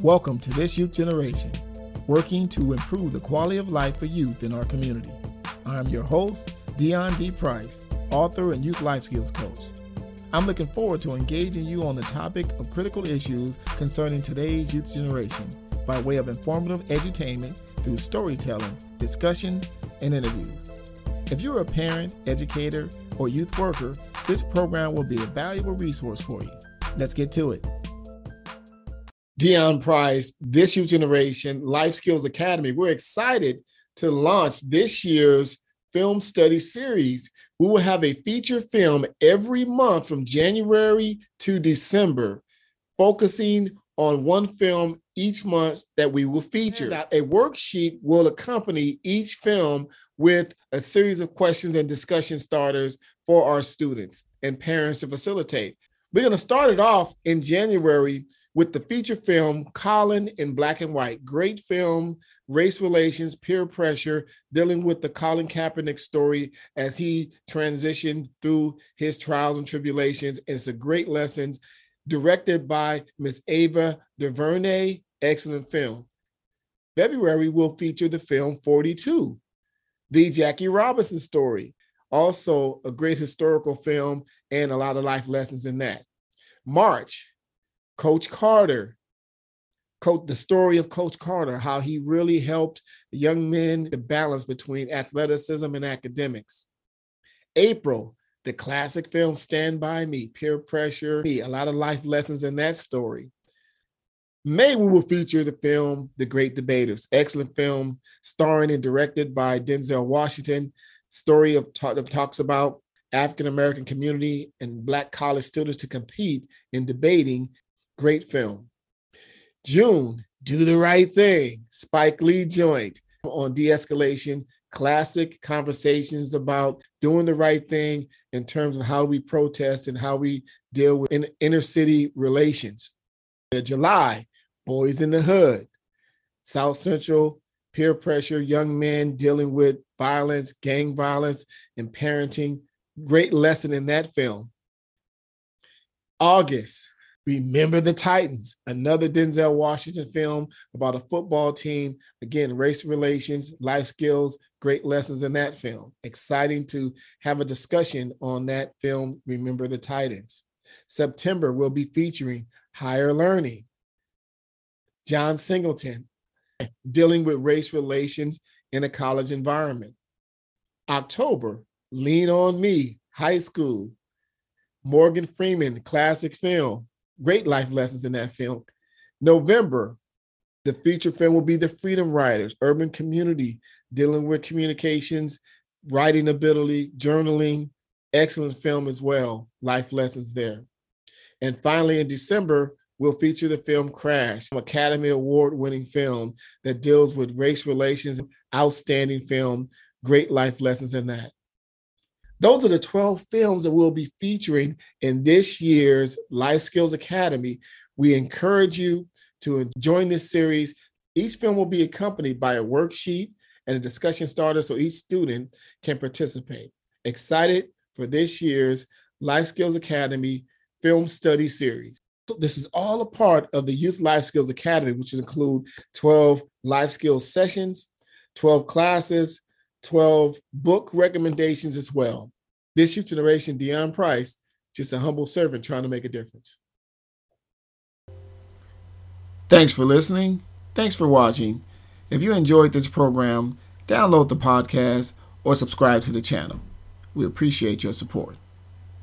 Welcome to this youth generation, working to improve the quality of life for youth in our community. I'm your host, Deon D. Price, author and youth life skills coach. I'm looking forward to engaging you on the topic of critical issues concerning today's youth generation by way of informative edutainment through storytelling, discussions, and interviews. If you're a parent, educator, or youth worker, this program will be a valuable resource for you. Let's get to it. Deon Price, This Youth Generation Life Skills Academy. We're excited to launch this year's film study series. We will have a feature film every month from January to December, focusing on one film each month that we will feature. A worksheet will accompany each film with a series of questions and discussion starters for our students and parents to facilitate. We're going to start it off in January with the feature film Colin in Black and White. Great film, race relations, peer pressure, dealing with the Colin Kaepernick story as he transitioned through his trials and tribulations. It's a great lessons directed by Miss Ava DuVernay. Excellent film. February will feature the film 42, the Jackie Robinson story. Also, a great historical film and a lot of life lessons in that. March, Coach Carter, the story of Coach Carter, how he really helped young men the balance between athleticism and academics. April, the classic film Stand By Me, peer pressure, a lot of life lessons in that story. May we will feature the film The Great Debaters, excellent film starring and directed by Denzel Washington. Story of talks about African American community and Black college students to compete in debating. Great film. June, Do the Right Thing, Spike Lee joint on de-escalation classic conversations about doing the right thing in terms of how we protest and how we deal with in, inner city relations. July, Boyz n the Hood, South Central peer pressure, young men dealing with violence, gang violence, and parenting. Great lesson in that film. August, Remember the Titans, another Denzel Washington film about a football team. Again, race relations, life skills, great lessons in that film. Exciting to have a discussion on that film, Remember the Titans. September, we'll be featuring Higher Learning. John Singleton, dealing with race relations in a college environment. October, Lean on Me, high school. Morgan Freeman, classic film great life lessons in that film. November, the feature film will be The Freedom Writers, urban community, dealing with communications, writing ability, journaling. Excellent film as well. Life lessons there. And finally, in December, we'll feature the film Crash, Academy Award winning film that deals with race relations. Outstanding film, great life lessons in that. Those are the 12 films that we'll be featuring in this year's Life Skills Academy. We encourage you to join this series. Each film will be accompanied by a worksheet and a discussion starter so each student can participate. Excited for this year's Life Skills Academy film study series. So this is all a part of the Youth Life Skills Academy, which include 12 life skills sessions, 12 classes, 12 book recommendations as well. This youth generation, Deon Price, just a humble servant trying to make a difference. Thanks for listening. Thanks for watching. If you enjoyed this program, download the podcast or subscribe to the channel. We appreciate your support.